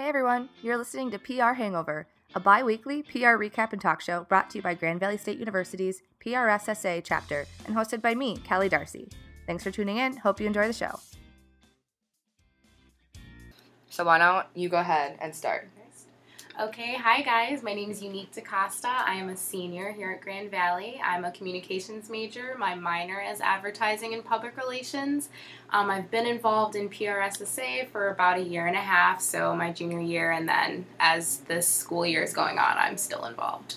Hey everyone, you're listening to PR Hangover, a bi weekly PR recap and talk show brought to you by Grand Valley State University's PRSSA chapter and hosted by me, Kelly Darcy. Thanks for tuning in. Hope you enjoy the show. So why don't you go ahead and start? Okay, hi guys. My name is Unique DaCosta. I am a senior here at Grand Valley. I'm a communications major. My minor is advertising and public relations. Um, I've been involved in PRSSA for about a year and a half, so my junior year, and then as this school year is going on, I'm still involved.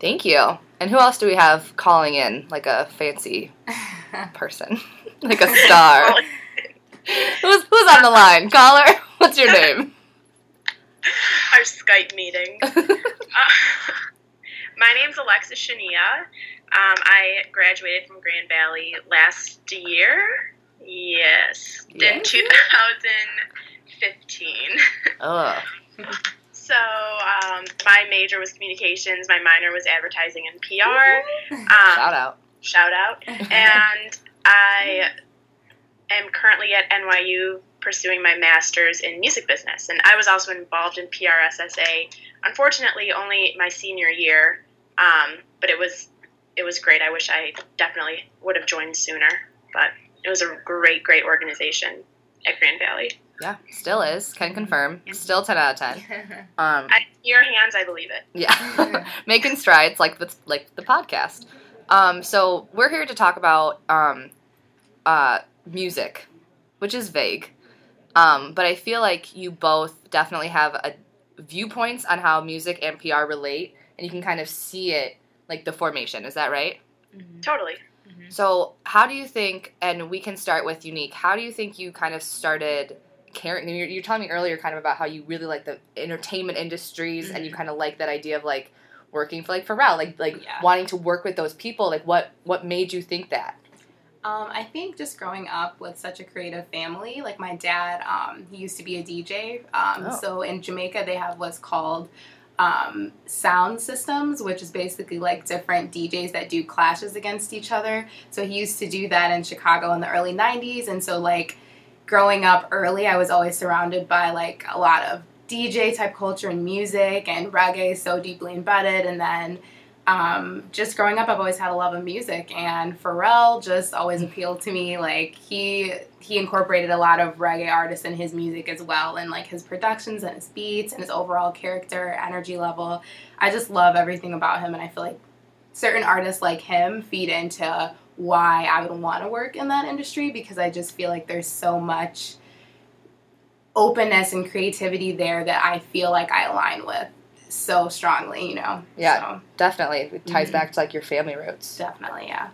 Thank you. And who else do we have calling in, like a fancy person, like a star? who's who's on the line? Caller, what's your name? Our Skype meeting. uh, my name's Alexis Shouneyia. Um, I graduated from Grand Valley last year. Yes, Yeah. in 2015. Oh, So um, my major was communications. My minor was advertising and PR. Um, shout out. shout out. And I am currently at NYU pursuing my master's in music business. And I was also involved in PRSSA, unfortunately, only my senior year. Um, but it was it was great. I wish I definitely would have joined sooner. But it was a great, great organization at Grand Valley. Yeah, still is. Can confirm. Still ten out of ten. Um, I, your hands, I believe it. yeah, making strides like the like the podcast. Um, so we're here to talk about um, uh, music, which is vague, um, but I feel like you both definitely have a viewpoints on how music and PR relate, and you can kind of see it like the formation. Is that right? Mm-hmm. Totally. Mm-hmm. So, how do you think, and we can start with Unique, how do you think you kind of started caring? You're, you're telling me earlier kind of about how you really like the entertainment industries and you mm-hmm. kind of like that idea of like working for like Pharrell, like like Yeah. wanting to work with those people. Like, what what made you think that? Um, I think just growing up with such a creative family, like my dad, um, he used to be a DJ. Um, Oh. So in Jamaica, they have what's called um, sound systems, which is basically like different DJs that do clashes against each other. So he used to do that in Chicago in the early 90s. And so, like, growing up early, I was always surrounded by like a lot of DJ type culture and music and reggae so deeply embedded. And then um, just growing up, I've always had a love of music, and Pharrell just always appealed to me. Like he he incorporated a lot of reggae artists in his music as well, and like his productions and his beats and his overall character, energy level. I just love everything about him, and I feel like certain artists like him feed into why I would want to work in that industry because I just feel like there's so much openness and creativity there that I feel like I align with so strongly, you know. Yeah. So, Definitely, it ties Mhm. back to like your family roots. definitely, yeah.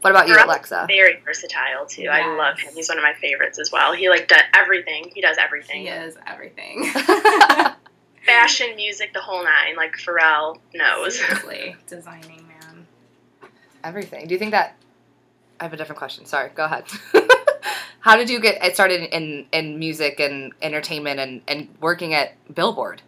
What about you, Alexa? Very versatile too. I love him. He's one of my favorites as well. He like does everything. He does everything. He is everything. fashion, music, the whole nine. Like Pharrell knows. Seriously, designing man. Everything. Do you think that? I have a different question. Sorry. Go ahead. How did you get it started in in music and entertainment and and working at Billboard?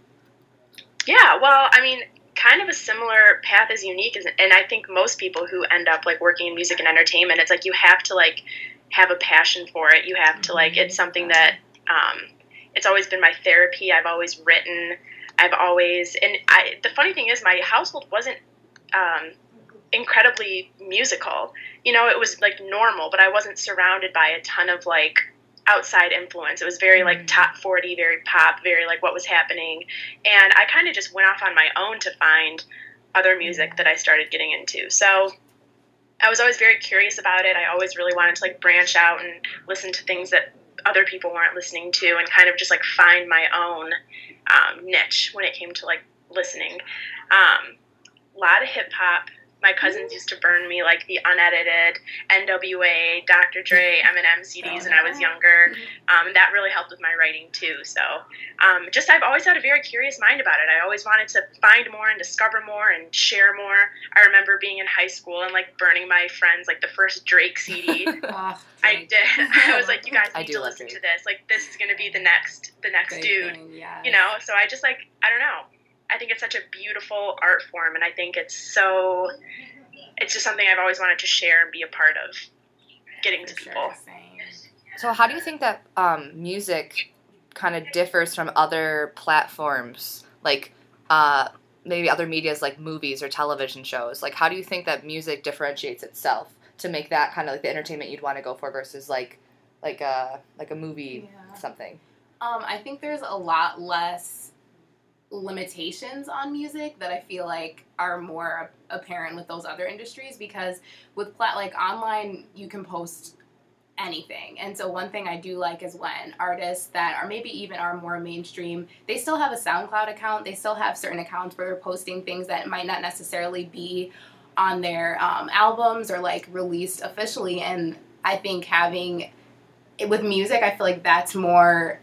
Yeah, well, I mean, kind of a similar path is unique, and I think most people who end up like working in music and entertainment, it's like you have to like have a passion for it. You have to like it's something that um, it's always been my therapy. I've always written. I've always and I. The funny thing is, my household wasn't. Um, incredibly musical you know it was like normal but i wasn't surrounded by a ton of like outside influence it was very like Mhm. top 40 very pop very like what was happening and I kind of just went off on my own to find other music that I started getting into. So I was always very curious about it. I always really wanted to like branch out and listen to things that other people weren't listening to and kind of just like find my own um, niche when it came to like listening. Um, a lot of hip hop. My cousins used to burn me like the unedited NWA, Dr. Dre, Eminem CDs when I was younger. Um, and that really helped with my writing too. So um, just I've always had a very curious mind about it. I always wanted to find more and discover more and share more. I remember being in high school and like burning my friends like the first Drake CD. Ugh, I did. I was like, you guys need to love listen to this. Like this is gonna be the next the next Big dude. thing, yes. You know. So I just like I don't know. I think it's such a beautiful art form, and I think it's so. It's just something I've always wanted to share and be a part of, getting to people. So how do you think that um, music kind of differs from other platforms, like uh, maybe other medias like movies or television shows? Like, how do you think that music differentiates itself to make that kind of like the entertainment you'd want to go for versus like like a like a movie Yeah. something? Um, I think there's a lot less limitations on music that I feel like are more apparent with those other industries because with plat like online you can post anything. And so one thing I do like is when artists that are maybe even are more mainstream, they still have a SoundCloud account. They still have certain accounts where they're posting things that might not necessarily be on their um, albums or like released officially. And I think having with music, I feel like that's more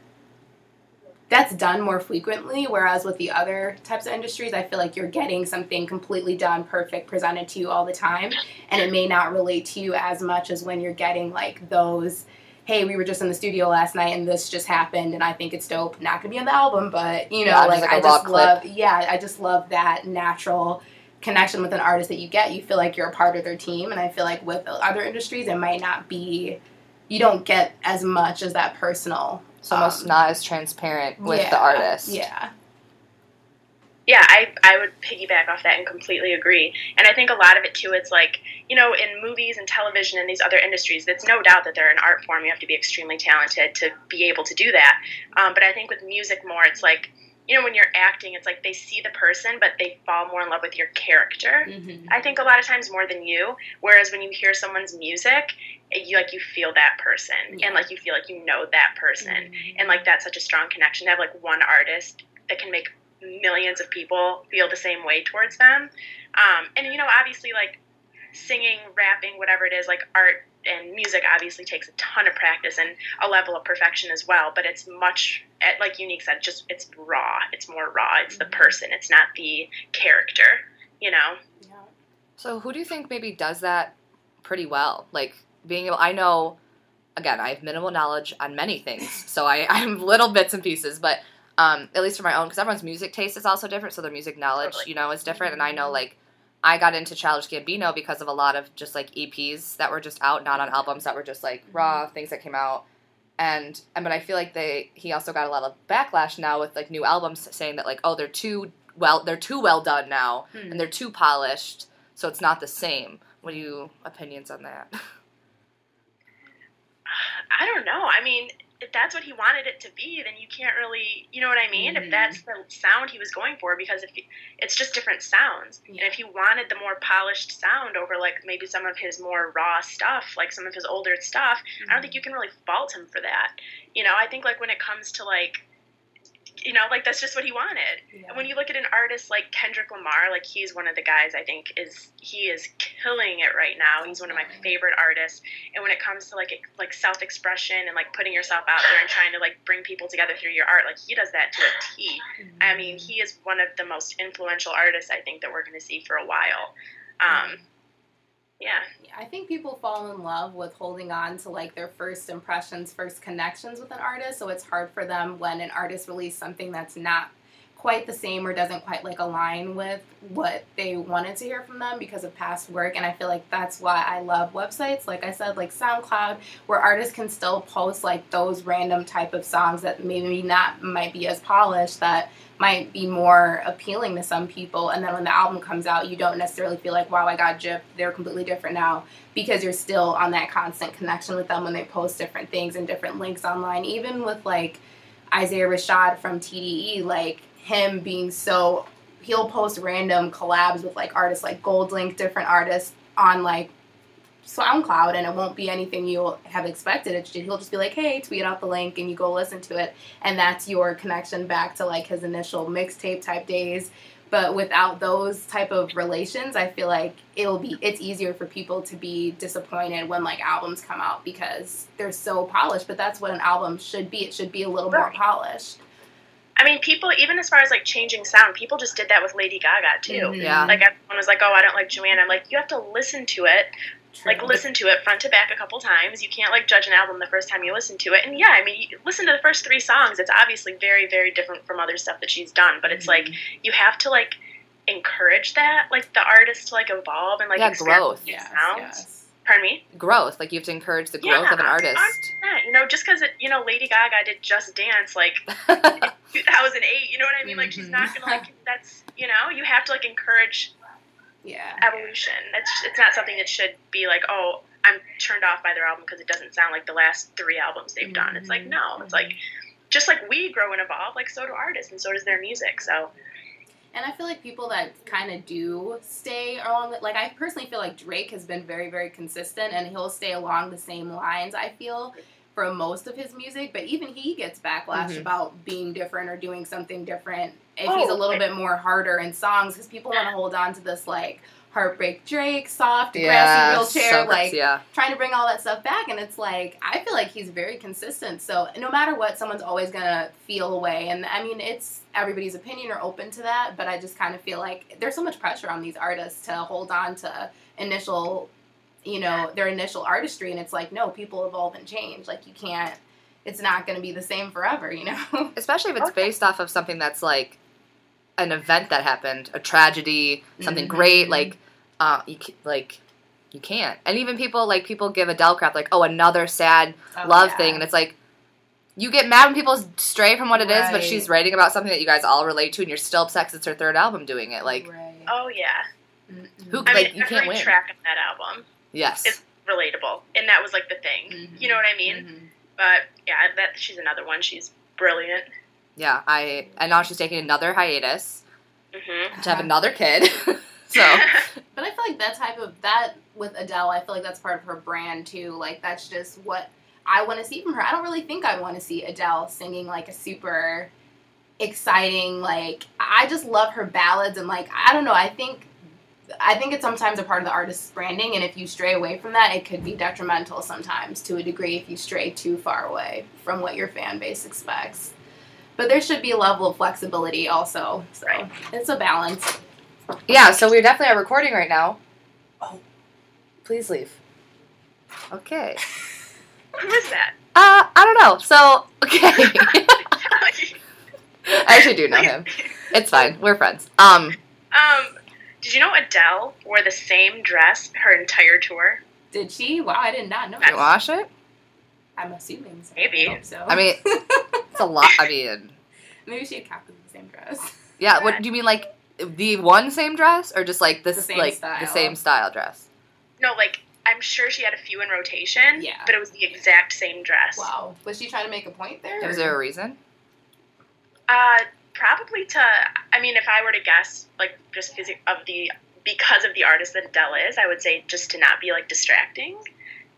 that's done more frequently whereas with the other types of industries i feel like you're getting something completely done perfect presented to you all the time and it may not relate to you as much as when you're getting like those hey we were just in the studio last night and this just happened and i think it's dope not gonna be on the album but you know Yeah, like, like i just clip. love yeah i just love that natural connection with an artist that you get you feel like you're a part of their team and i feel like with other industries it might not be you don't get as much as that personal It's almost um, not as transparent with yeah, the artist. Yeah. Yeah, I, I would piggyback off that and completely agree. And I think a lot of it too, it's like, you know, in movies and television and these other industries, it's no doubt that they're an art form. You have to be extremely talented to be able to do that. Um, but I think with music more, it's like, you know, when you're acting, it's like they see the person, but they fall more in love with your character. Mm-hmm. I think a lot of times more than you. Whereas when you hear someone's music, you like you feel that person, Yeah. and like you feel like you know that person, Mm-hmm. and like that's such a strong connection to have like one artist that can make millions of people feel the same way towards them. Um, and you know, obviously, like singing, rapping, whatever it is, like art and music obviously takes a ton of practice and a level of perfection as well. But it's much, eh, like Unique said, just it's raw. It's more raw. It's the person. It's not the character. You know. Yeah. So who do you think maybe does that pretty well? Like being able I know again, I have minimal knowledge on many things. So I I'm little bits and pieces, but um at least for my own cuz everyone's music taste is also different, so their music knowledge, Totally. you know, is different and I know like I got into Childish Gambino because of a lot of just like EPs that were just out, not on albums that were just like raw things that came out. And and but I feel like they he also got a lot of backlash now with like new albums saying that like oh they're too well they're too well done now Hmm. and they're too polished, so it's not the same. What are you opinions on that? I don't know. I mean, if that's what he wanted it to be, then you can't really, you know what I mean? Mhm. If that's the sound he was going for, because if he, it's just different sounds, Yeah. and if he wanted the more polished sound over like maybe some of his more raw stuff, like some of his older stuff, I don't think you can really fault him for that. You know, I think like when it comes to like, you know, like that's just what he wanted. Yeah. And when you look at an artist like Kendrick Lamar, like he's one of the guys I think is he is killing it right now. He's one of my favorite artists. And when it comes to like like self expression and like putting yourself out there and trying to like bring people together through your art, like he does that to a T. I mean, he is one of the most influential artists I think that we're going to see for a while. Um, yeah. I think people fall in love with holding on to like their first impressions, first connections with an artist. So it's hard for them when an artist releases something that's not quite the same or doesn't quite like align with what they wanted to hear from them because of past work. And I feel like that's why I love websites, like I said, like SoundCloud, where artists can still post like those random type of songs that maybe not might be as polished that might be more appealing to some people. And then when the album comes out, you don't necessarily feel like, wow, I got gypped. They're completely different now because you're still on that constant connection with them when they post different things and different links online. Even with like Isaiah Rashad from TDE, like him being so, he'll post random collabs with like artists like GoldLink, different artists on like SoundCloud, and it won't be anything you'll have expected. It's just, he'll just be like, "Hey, tweet out the link," and you go listen to it, and that's your connection back to like his initial mixtape type days. But without those type of relations, I feel like it'll be it's easier for people to be disappointed when like albums come out because they're so polished. But that's what an album should be. It should be a little more polished. I mean, people, even as far as like changing sound, people just did that with Lady Gaga too. Mhm. Yeah. Like everyone was like, "Oh, I don't like Joanne." I'm like, you have to listen to it, like listen to it front to back a couple times. You can't like judge an album the first time you listen to it. And yeah, I mean, you listen to the first three songs. It's obviously very, very different from other stuff that she's done. But it's Mhm. like you have to like encourage that, like the artist to like evolve and like Yeah, growth. new Yes, sounds. yes. Pardon me. growth. Like you have to encourage the growth of an artist. Yeah, you know, just because you know Lady Gaga did Just Dance like 2008, you know what I mean? Like she's not mm-hmm. gonna like that's you know you have to like encourage Yeah. evolution. That's it's not something that should be like oh I'm turned off by their album because it doesn't sound like the last three albums they've done. It's like mm-hmm. no, it's like just like we grow and evolve, like so do artists and so does their music. So And I feel like people that kind of do stay along, the- like I personally feel like Drake has been very, very consistent, and he'll stay along the same lines. I feel for most of his music, but even he gets backlash Mhm. about being different or doing something different if he's a Oh, little okay. bit more harder in songs because people want to hold on to this like heartbreak Drake, soft, yeah, grassy wheelchair, so like yeah. trying to bring all that stuff back and it's like i feel like he's very consistent so no matter what someone's always gonna feel a way and i mean it's everybody's opinion or open to that but i just kind of feel like there's so much pressure on these artists to hold on to initial you know their initial artistry and it's like no people evolve and change like you can't it's not going to be the same forever you know Especially if it's Okay. based off of something that's like an event that happened, a tragedy, something Mhm. great. Like, uh, you ca- like you can't. And even people like people give Adele crap, like, oh, another sad Oh, love yeah. thing, and it's like. You get mad when people stray from what it is, but she's writing about something that you guys all relate to, and you're still upset 'cause it's her third album doing it. Like, right. oh yeah, Mhm. Who- I Like, mean you can't every win. track on that album yes, is relatable, and that was like the thing. Mhm. You know what I mean? Mhm. But yeah, that she's another one. She's brilliant. yeah. I and now she's taking another hiatus hmm to have another kid. so But I feel like that type of that with Adele, I feel like that's part of her brand too. Like that's just what I want to see from her. I don't really think I want to see Adele singing like a super exciting like I just love her ballads and like I don't know, I think I think it's sometimes a part of the artist's branding and if you stray away from that, it could be detrimental sometimes to a degree if you stray too far away from what your fan base expects. But there should be a level of flexibility also. So it's a balance. yeah, so we're definitely are recording right now. Oh, please leave. Okay. Who is that? Uh, I don't know. So okay, I actually do know him. It's fine. We're friends. Um, Um, did you know Adele wore the same dress her entire tour? Did she? Wow, I did not know. Did you wash it. I'm assuming so. Maybe. I hope so. I mean, It's a lot. I mean, maybe she had copies of the same dress. yeah. What do you mean, like the one same dress, or just like this, The same like style. the same style dress? No, like I'm sure she had a few in rotation. Yeah. But it was the exact same dress. Wow, was she trying to make a point there? Was there a reason? Uh, probably to. I mean, if I were to guess, like just because of the because of the artist that Dell is, I would say just to not be like distracting.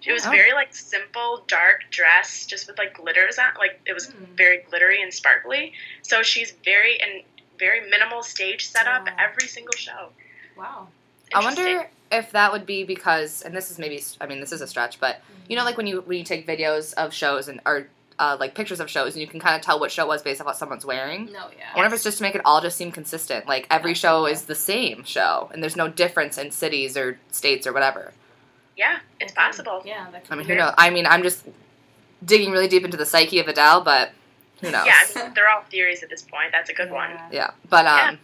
It was Oh. very like simple, dark dress, just with like glitters on. Like it was Hmm. very glittery and sparkly. So she's very and very minimal stage setup Oh. every single show. Wow. I wonder if that would be because, and this is maybe, I mean, this is a stretch, but you know, like when you when you take videos of shows and or uh, like pictures of shows, and you can kind of tell what show was based off what someone's wearing. No, yeah. I wonder if it's just to make it all just seem consistent. Like every show is the same show, and there's no difference in cities or states or whatever. Yeah, it's possible. Yeah, that could I mean, be who knows? I mean, I'm just digging really deep into the psyche of Adele, but who knows? Yeah, I mean, they're all theories at this point. That's a good one. Yeah. Yeah, but Yeah. um,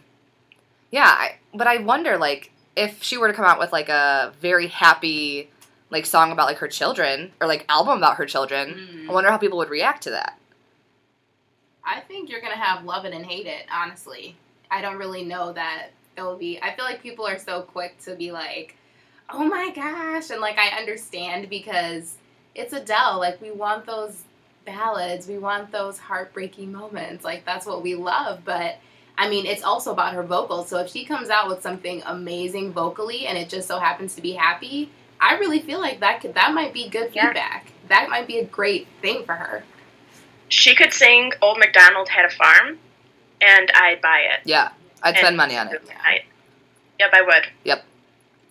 yeah, I, but I wonder like if she were to come out with like a very happy like song about like her children or like album about her children, Mm. I wonder how people would react to that. I think you're gonna have love it and hate it. Honestly, I don't really know that it'll be. I feel like people are so quick to be like, "Oh my gosh," and like I understand because it's Adele. Like we want those ballads, we want those heartbreaking moments. Like that's what we love. But I mean, it's also about her vocals. So if she comes out with something amazing vocally and it just so happens to be happy, I really feel like that could that might be good Yeah. feedback. That might be a great thing for her. She could sing "Old MacDonald Had a Farm," and I'd buy it. Yeah, I'd And- spend money on it. I, yep, I would. Yep.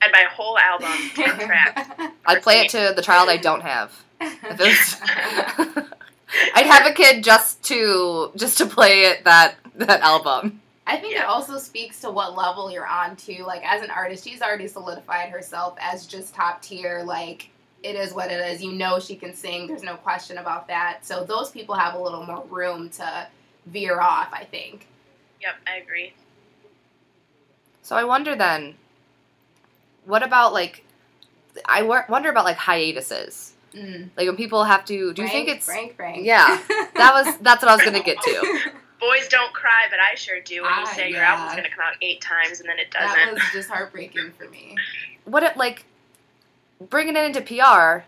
I'd buy a whole album, ten tracks. I'd play it to the child I don't have. If it was- I'd have a kid just to just to play it that that album. I think it also speaks to what level you're on too. Like as an artist, she's already solidified herself as just top tier. Like it is what it is. You know she can sing. There's no question about that. So those people have a little more room to veer off. I think. Yep, I agree. So I wonder then, what about like I wonder about like hiatuses. Mm. Like when people have to. Do you Frank, think it's Frank? Frank. Yeah, that was that's what I was gonna get to. Boys don't cry, but I sure do when you Ah, say your album's going to come out eight times and then it doesn't. That was just heartbreaking for me. What it like bringing it into PR?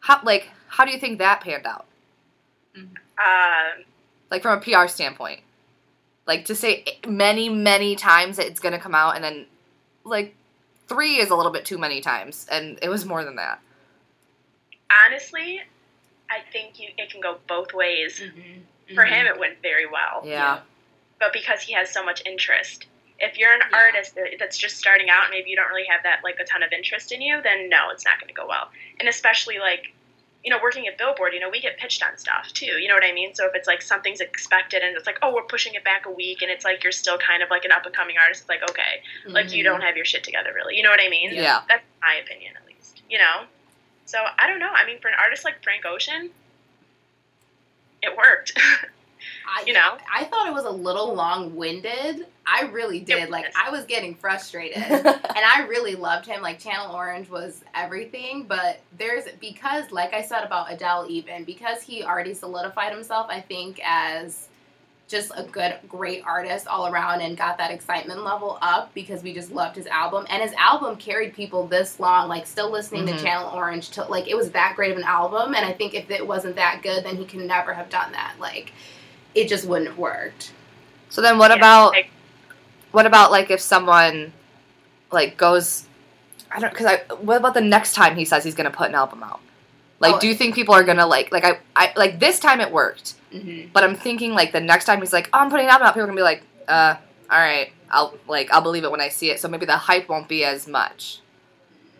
How like how do you think that panned out? Uh, Like from a PR standpoint, like to say many many times that it's gonna come out, and then like three is a little bit too many times, and it was more than that. Honestly, I think you, it can go both ways. Mm-hmm. For him, it went very well. Yeah, but because he has so much interest. If you're an Yeah. artist that's just starting out maybe you don't really have that like a ton of interest in you, then no, it's not going to go well. And especially like, you know, working at Billboard, you know, we get pitched on stuff too. You know what I mean? So if it's like something's expected and it's like, oh, we're pushing it back a week, and it's like you're still kind of like an up and coming artist, it's like okay, like you don't have your shit together really. You know what I mean? Yeah. That's my opinion at least. You know. So I don't know. I mean, for an artist like Frank Ocean, it worked. I, you know? I thought it was a little long winded. I really did. Like. I was getting frustrated. and I really loved him. Like Channel Orange was everything, but there's because, like I said about Adele, even because he already solidified himself, I think as just a good, great artist all around, and got that excitement level up because we just loved his album, and his album carried people this long, like still listening Mhm. to Channel Orange to like it was that great of an album, and I think if it wasn't that good, then he could never have done that. Like it just wouldn't have worked. So then, what Yeah, about like- what about like if someone like goes? I don't because I. What about the next time he says he's gonna put an album out? Like, Oh. do you think people are gonna like like I, I like this time it worked, Mm-hmm. but I'm thinking like the next time he's like, oh, I'm putting an album out, people are gonna be like, uh, all right, I'll like I'll believe it when I see it. So maybe the hype won't be as much.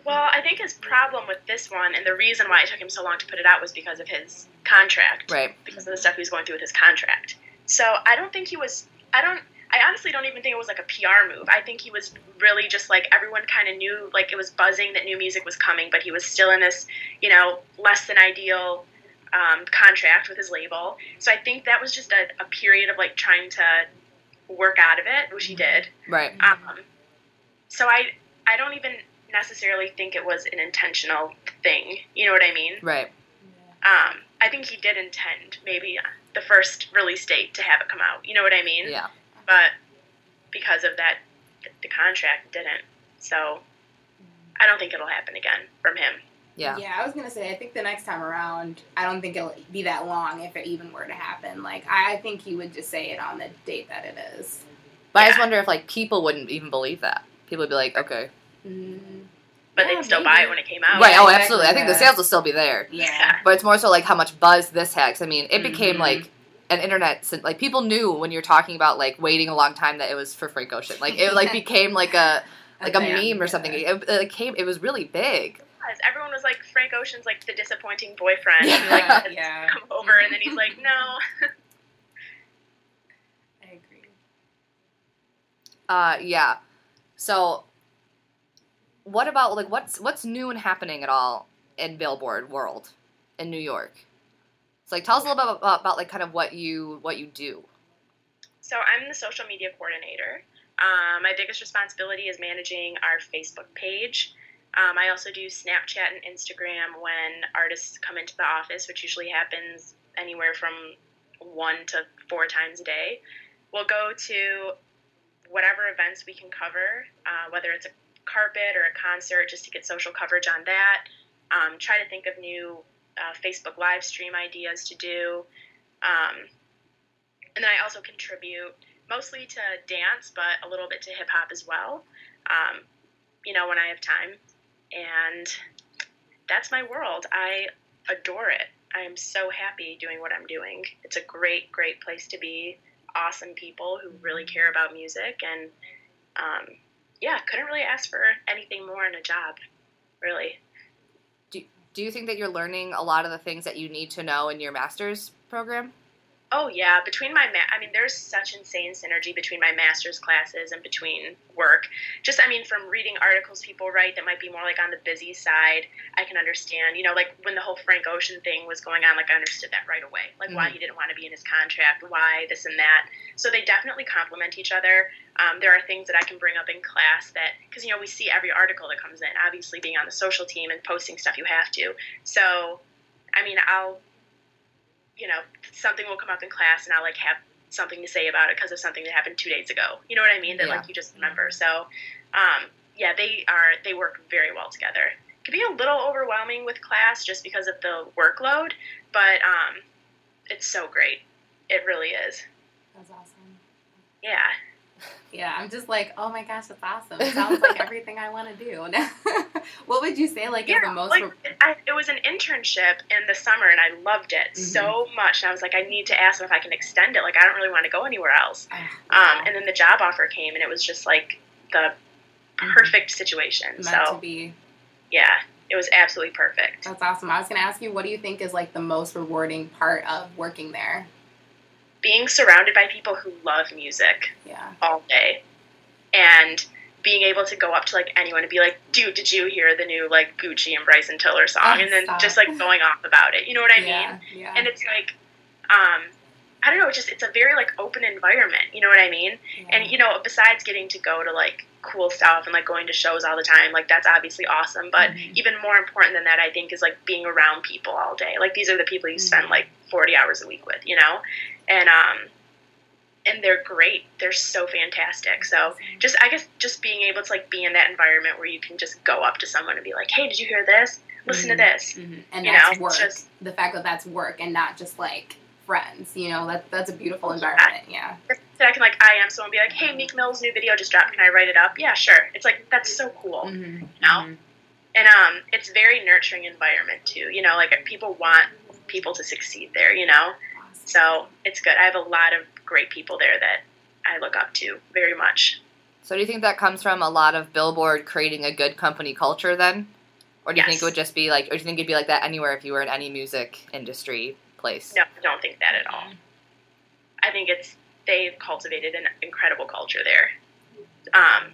Well, I think his problem with this one, and the reason why it took him so long to put it out, was because of his contract. Right. Because of the stuff he was going through with his contract. So I don't think he was. I don't. I honestly don't even think it was like a PR move. I think he was really just like everyone kind of knew, like it was buzzing that new music was coming, but he was still in this, you know, less than ideal um, contract with his label. So I think that was just a, a period of like trying to work out of it, which he did. Right. Um, so I I don't even necessarily think it was an intentional thing. You know what I mean? Right. Um, I think he did intend maybe the first release date to have it come out. You know what I mean? Yeah. But because of that, the contract didn't. So I don't think it'll happen again from him. Yeah. Yeah, I was gonna say I think the next time around, I don't think it'll be that long if it even were to happen. Like I, I think he would just say it on the date that it is. But I just wonder if like people wouldn't even believe that. People would be like, okay. Mm, But Yeah, they'd still maybe. buy it when it came out. right. Oh, exactly, absolutely. I think the sales will still be there. yeah. But it's more so like how much buzz this had. 'cause, I mean, it became Mhm. like an internet. sen- Like people knew when you're talking about like waiting a long time that it was for Frank Ocean. Like it like became like a like a thing, meme or something. yeah. It, it came. It was really big. Because Everyone was like, Frank Ocean's like the disappointing boyfriend. Yeah. who, like, Yeah. come over, and then he's like, no. I agree. Uh, yeah. So, what about like what's what's new and happening at all in Billboard world in New York? So, like, tell us a little bit about, about like kind of what you what you do. So I'm the social media coordinator. Um, my biggest responsibility is managing our Facebook page. Um, I also do Snapchat and Instagram when artists come into the office, which usually happens anywhere from one to four times a day. We'll go to whatever events we can cover, uh, whether it's a carpet or a concert, just to get social coverage on that. Um, try to think of new uh, Facebook live stream ideas to do. Um, and then I also contribute mostly to dance, but a little bit to hip hop as well. Um, you know, when I have time, and that's my world. I adore it. I am so happy doing what I'm doing. It's a great, great place to be. Awesome people who really care about music, and um, yeah, couldn't really ask for anything more in a job, really. Do you think that you're learning a lot of the things that you need to know in your master's program? Oh yeah, between my ma- I mean, there's such insane synergy between my master's classes and between work. Just I mean, from reading articles people write that might be more like on the busy side, I can understand. You know, like when the whole Frank Ocean thing was going on, like I understood that right away. Like mm-hmm. why he didn't want to be in his contract, why this and that. So they definitely complement each other. Um, there are things that I can bring up in class that because you know we see every article that comes in. Obviously, being on the social team and posting stuff, you have to. So, I mean, I'll you know, something will come up in class and I'll like have something to say about it because of something that happened two days ago. You know what I mean? That yeah. like you just remember. So, um, yeah, they are they work very well together. It can be a little overwhelming with class just because of the workload, but um, it's so great. It really is. That's awesome. Yeah. Yeah, I'm just like, oh my gosh, that's awesome. It sounds like everything I want to do. what would you say, like, yeah, is the most? Like, re- I, it was an internship in the summer, and I loved it mm-hmm. so much. And I was like, I need to ask them if I can extend it. Like, I don't really want to go anywhere else. Wow. um, and then the job offer came, and it was just like the mm-hmm. perfect mm-hmm. situation. Meant so, to be. Yeah, it was absolutely perfect. That's awesome. I was going to ask you, what do you think is like the most rewarding part of working there? Being surrounded by people who love music yeah. all day and being able to go up to like anyone and be like, dude, did you hear the new like Gucci and Bryson Tiller song? And then just like going off about it. You know what I yeah, mean? Yeah. And it's like, um, I don't know, it's just it's a very like open environment, you know what I mean? Yeah. And you know, besides getting to go to like cool stuff and like going to shows all the time, like that's obviously awesome. But mm-hmm. even more important than that, I think, is like being around people all day. Like these are the people you mm-hmm. spend like forty hours a week with, you know? And um and they're great. They're so fantastic. So just I guess just being able to like be in that environment where you can just go up to someone and be like, "Hey, did you hear this? Listen mm-hmm. to this." Mm-hmm. And you that's know, work. Just, the fact that that's work and not just like friends. You know, that that's a beautiful environment. Yeah. That I can like I am someone be like, "Hey, Meek Mill's new video just dropped. Can I write it up?" Yeah, sure. It's like that's so cool. Mm-hmm. You know. Mm-hmm. And um, it's very nurturing environment too. You know, like people want people to succeed there. You know. So it's good. I have a lot of great people there that I look up to very much. So do you think that comes from a lot of Billboard creating a good company culture then? Or do you yes. think it would just be like, or do you think it'd be like that anywhere if you were in any music industry place? No, I don't think that at all. I think it's, they've cultivated an incredible culture there. Um,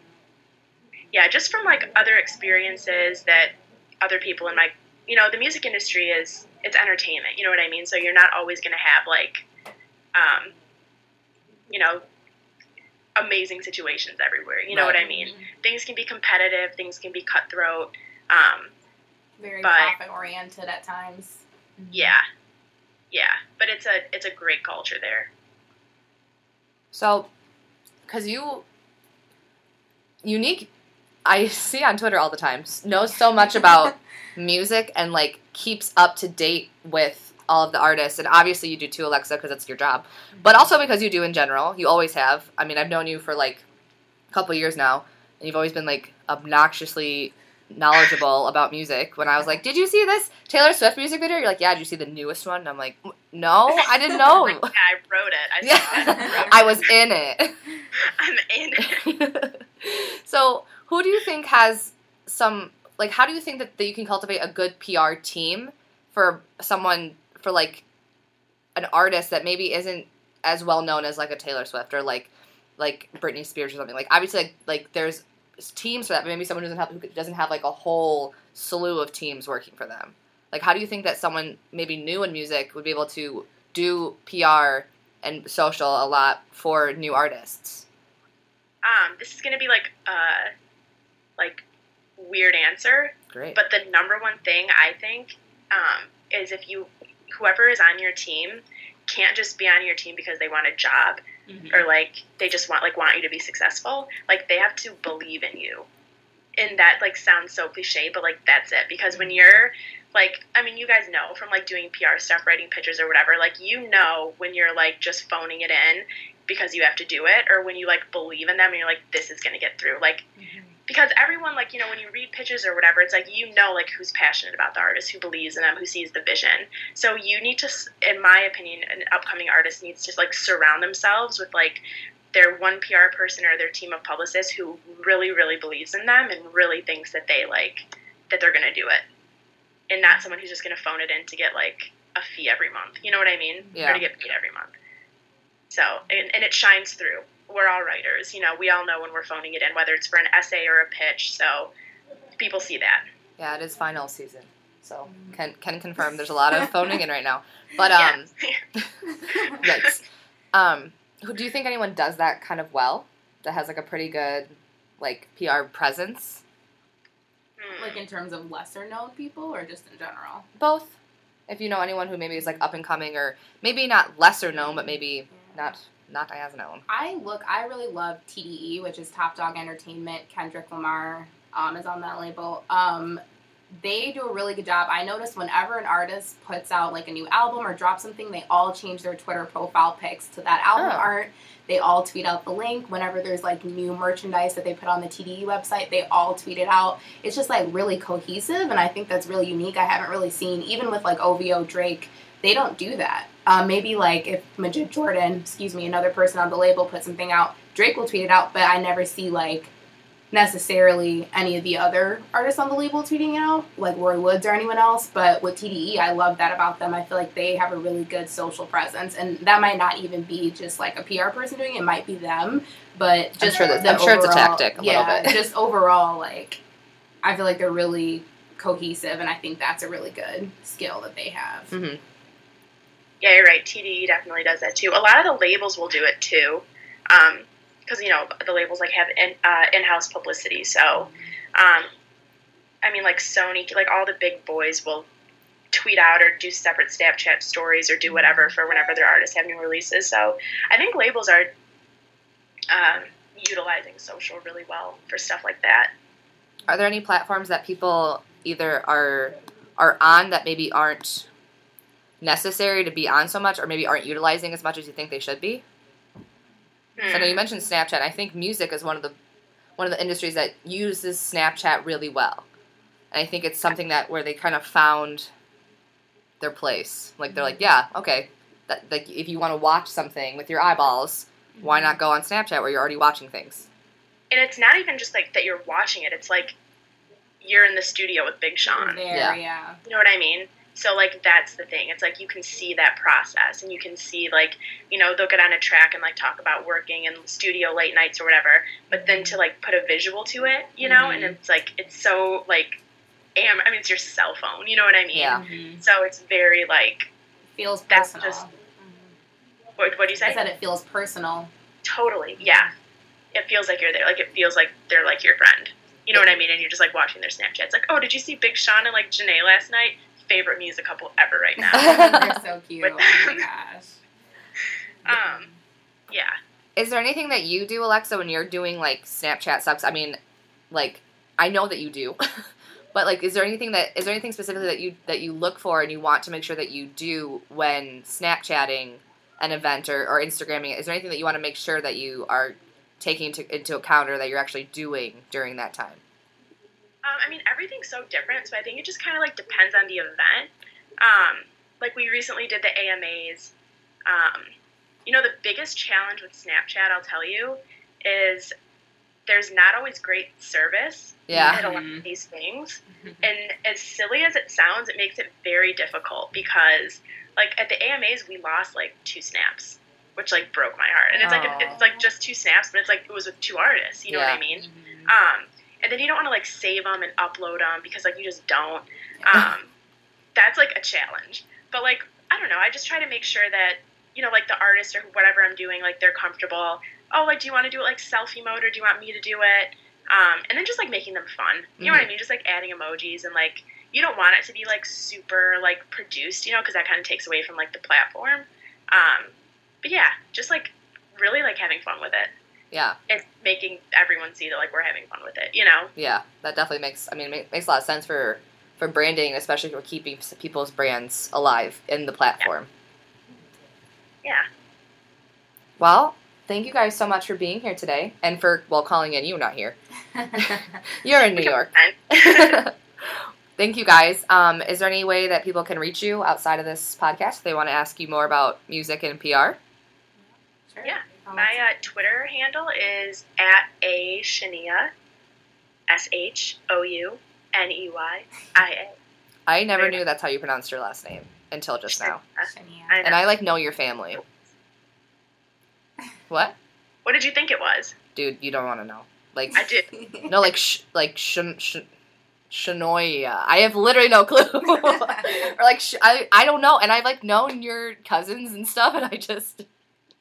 yeah, just from like other experiences that other people in my, you know, the music industry is, it's entertainment, you know what I mean? So you're not always going to have like, um, you know, amazing situations everywhere. You know right. what I mean? Mm-hmm. Things can be competitive, things can be cutthroat. Um, Very profit oriented at times. Mm-hmm. Yeah, yeah, but it's a it's a great culture there. So, because you unique, I see on Twitter all the time knows so much about music and like keeps up to date with all of the artists, and obviously you do too, Alexa, because it's your job, but also because you do in general. You always have. I mean, I've known you for like a couple years now, and you've always been like obnoxiously knowledgeable about music. When I was like, "Did you see this Taylor Swift music video?" You're like, "Yeah." Did you see the newest one? And I'm like, "No, I didn't know." yeah, I wrote it. I yeah, it. I was in it. I'm in it. so, who do you think has some like? How do you think that, that you can cultivate a good PR team for someone for like an artist that maybe isn't as well known as like a Taylor Swift or like like Britney Spears or something. Like obviously like, like there's teams for that, but maybe someone doesn't have who doesn't have like a whole slew of teams working for them. Like how do you think that someone maybe new in music would be able to do PR and social a lot for new artists? Um, this is gonna be like uh like weird answer. Great. But the number one thing I think um, is if you whoever is on your team can't just be on your team because they want a job mm-hmm. or like they just want like want you to be successful. Like they have to believe in you. And that like sounds so cliche, but like that's it. Because when you're like I mean you guys know from like doing PR stuff, writing pitches or whatever, like you know when you're like just phoning it in because you have to do it or when you like believe in them and you're like this is going to get through. Like mm-hmm because everyone like you know when you read pitches or whatever it's like you know like who's passionate about the artist who believes in them who sees the vision. So you need to in my opinion an upcoming artist needs to like surround themselves with like their one pr person or their team of publicists who really really believes in them and really thinks that they like that they're gonna do it. And not someone who's just gonna phone it in to get like a fee every month. You know what i mean? Yeah. or to get paid every month. So, and, and it shines through. We're all writers. You know, we all know when we're phoning it in, whether it's for an essay or a pitch. So people see that. Yeah, it is final season. So can can confirm there's a lot of phoning in right now. But um Yeah. yikes. Um who do you think anyone does that kind of well? That has like a pretty good like PR presence? Hmm. like in terms of lesser known people or just in general? Both. If you know anyone who maybe is like up and coming or maybe not lesser known but maybe not not as known. I look, I really love TDE, which is Top Dawg Entertainment. Kendrick Lamar um, is on that label. Um, they do a really good job. I notice whenever an artist puts out like a new album or drops something, they all change their Twitter profile pics to that album Oh. art. They all tweet out the link. Whenever there's like new merchandise that they put on the TDE website, they all tweet it out. It's just like really cohesive, and I think that's really unique. I haven't really seen, even with like OVO Drake, they don't do that. Um, maybe like if Majid Jordan, excuse me, another person on the label put something out, Drake will tweet it out, but I never see like necessarily any of the other artists on the label tweeting it out, like Roy Woods or anyone else. But with TDE, I love that about them. I feel like they have a really good social presence, and that might not even be just like a PR person doing it; it might be them. But just sure that- the I'm sure it's a tactic a little yeah, bit. just overall, like I feel like they're really cohesive, and I think that's a really good skill that they have. hmm Yeah, you're right. TDE definitely does that too. A lot of the labels will do it too, because you know the labels like have in, uh, in-house publicity. So, um, I mean, like Sony, like all the big boys will tweet out or do separate Snapchat stories or do whatever for whenever their artists have new releases. So, I think labels are um, utilizing social really well for stuff like that. Are there any platforms that people either are are on that maybe aren't necessary to be on so much or maybe aren't utilizing as much as you think they should be? Hmm. So I know you mentioned Snapchat. I think music is one of the one of the industries that uses Snapchat really well. And I think it's something that where they kind of found their place. Like they're like, yeah, okay. That like if you want to watch something with your eyeballs, why not go on Snapchat where you're already watching things? and it's not even just like that you're watching it. It's like you're in the studio with Big Sean. There, Yeah. yeah. You know what I mean? So like that's the thing. It's like you can see that process and you can see like, you know, they'll get on a track and like talk about working in studio late nights or whatever, but then to like put a visual to it, you know, and Mhm. it's like it's so like am I mean it's your cell phone, you know what I mean? Yeah. Mhm. So it's very like Feels That's personal. just- what what do you say? I said it feels personal. Totally. Yeah. It feels like you're there. Like it feels like they're like your friend. You know what I mean? And you're just like watching their Snapchat. It's like, oh, did you see Big Sean and like Jhené last night? Favorite music couple ever right now. They're so cute. But- oh my gosh. um, yeah. Is there anything that you do, Alexa, when you're doing like Snapchat sucks? I mean, like I know that you do, but like, is there anything that is there anything specifically that you that you look for and you want to make sure that you do when Snapchatting an event or, or Instagramming it? Is there anything that you want to make sure that you are taking into, into account or that you're actually doing during that time? Um, I mean, everything's so different, so I think it just kind of like depends on the event. Um, like we recently did the AMAs. Um, you know, the biggest challenge with Snapchat, I'll tell you, is there's not always great service Yeah. at a lot of these things. And as silly as it sounds, it makes it very difficult because, like, at the AMAs, we lost like two snaps, which like broke my heart. And it's like it's like just two snaps, but it's like it was with two artists. You know what I mean? Um, and then you don't want to like save them and upload them because like you just don't. Um, that's like a challenge. But like I don't know, I just try to make sure that you know like the artist or whatever I'm doing like they're comfortable. Oh, like do you want to do it like selfie mode or do you want me to do it? Um, and then just like making them fun. You know what I Mhm. mean? Just like adding emojis and like you don't want it to be like super like produced, you know, because that kind of takes away from like the platform. Um, but yeah, just like really like having fun with it Yeah, and making everyone see that like we're having fun with it, you know? yeah, that definitely makes. I mean, it makes a lot of sense for for branding, especially for keeping people's brands alive in the platform. Yeah. Well, thank you guys so much for being here today and for well calling in you not here. You're in New York. Thank you guys. Um, is there any way that people can reach you outside of this podcast if they want to ask you more about music and PR? Sure. Yeah. My uh, Twitter handle is at a shania, S H O U N E Y I A. I never knew that's how you pronounced your last name until just now. Shouneyia. I. And I like know your family. What? What did you think it was? Dude, you don't want to know. Like I did. no, like sh- like sh- sh- Shanoia. I have literally no clue. or like sh- I I don't know, and I've like known your cousins and stuff, and I just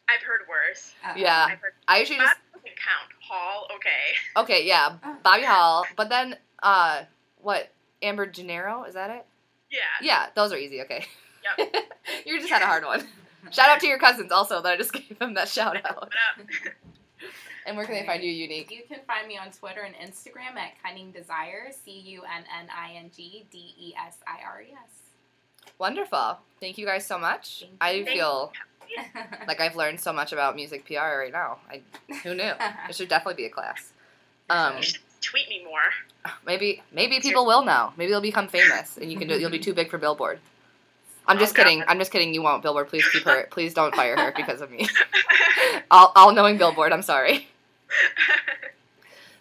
I've heard worse. yeah. I've heard. I usually just doesn't count. Hall. Okay. okay, yeah, Bobby Hall, but then uh, what? Amber Gennaro, is that it? Yeah. Yeah, those are easy. Okay. Yep. you just had a hard one. Shout out to your cousins also that I just gave them that shout out. What up? And where can they find you, Unique? You can find me on Twitter and Instagram at Cunning Desire, C U N N I N G D E S I R E S. Wonderful. Thank you guys so much. I feel like I've learned so much about music PR right now. I who knew? It should definitely be a class. Um, You should tweet me more. maybe maybe people will now. Maybe they'll become famous, and you can do. You'll be too big for Billboard. I'm just Oh, God. kidding. I'm just kidding. You won't. Billboard, please keep her. Please don't fire her because of me. all, all knowing Billboard. I'm sorry.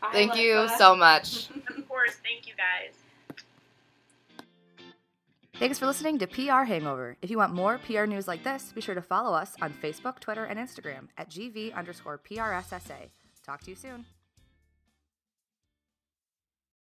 Bye, Thank you Alexa. so much. of course. Thank you guys. Thanks for listening to PR Hangover. If you want more PR news like this, be sure to follow us on Facebook, Twitter, and Instagram at GV underscore PRSSA. Talk to you soon.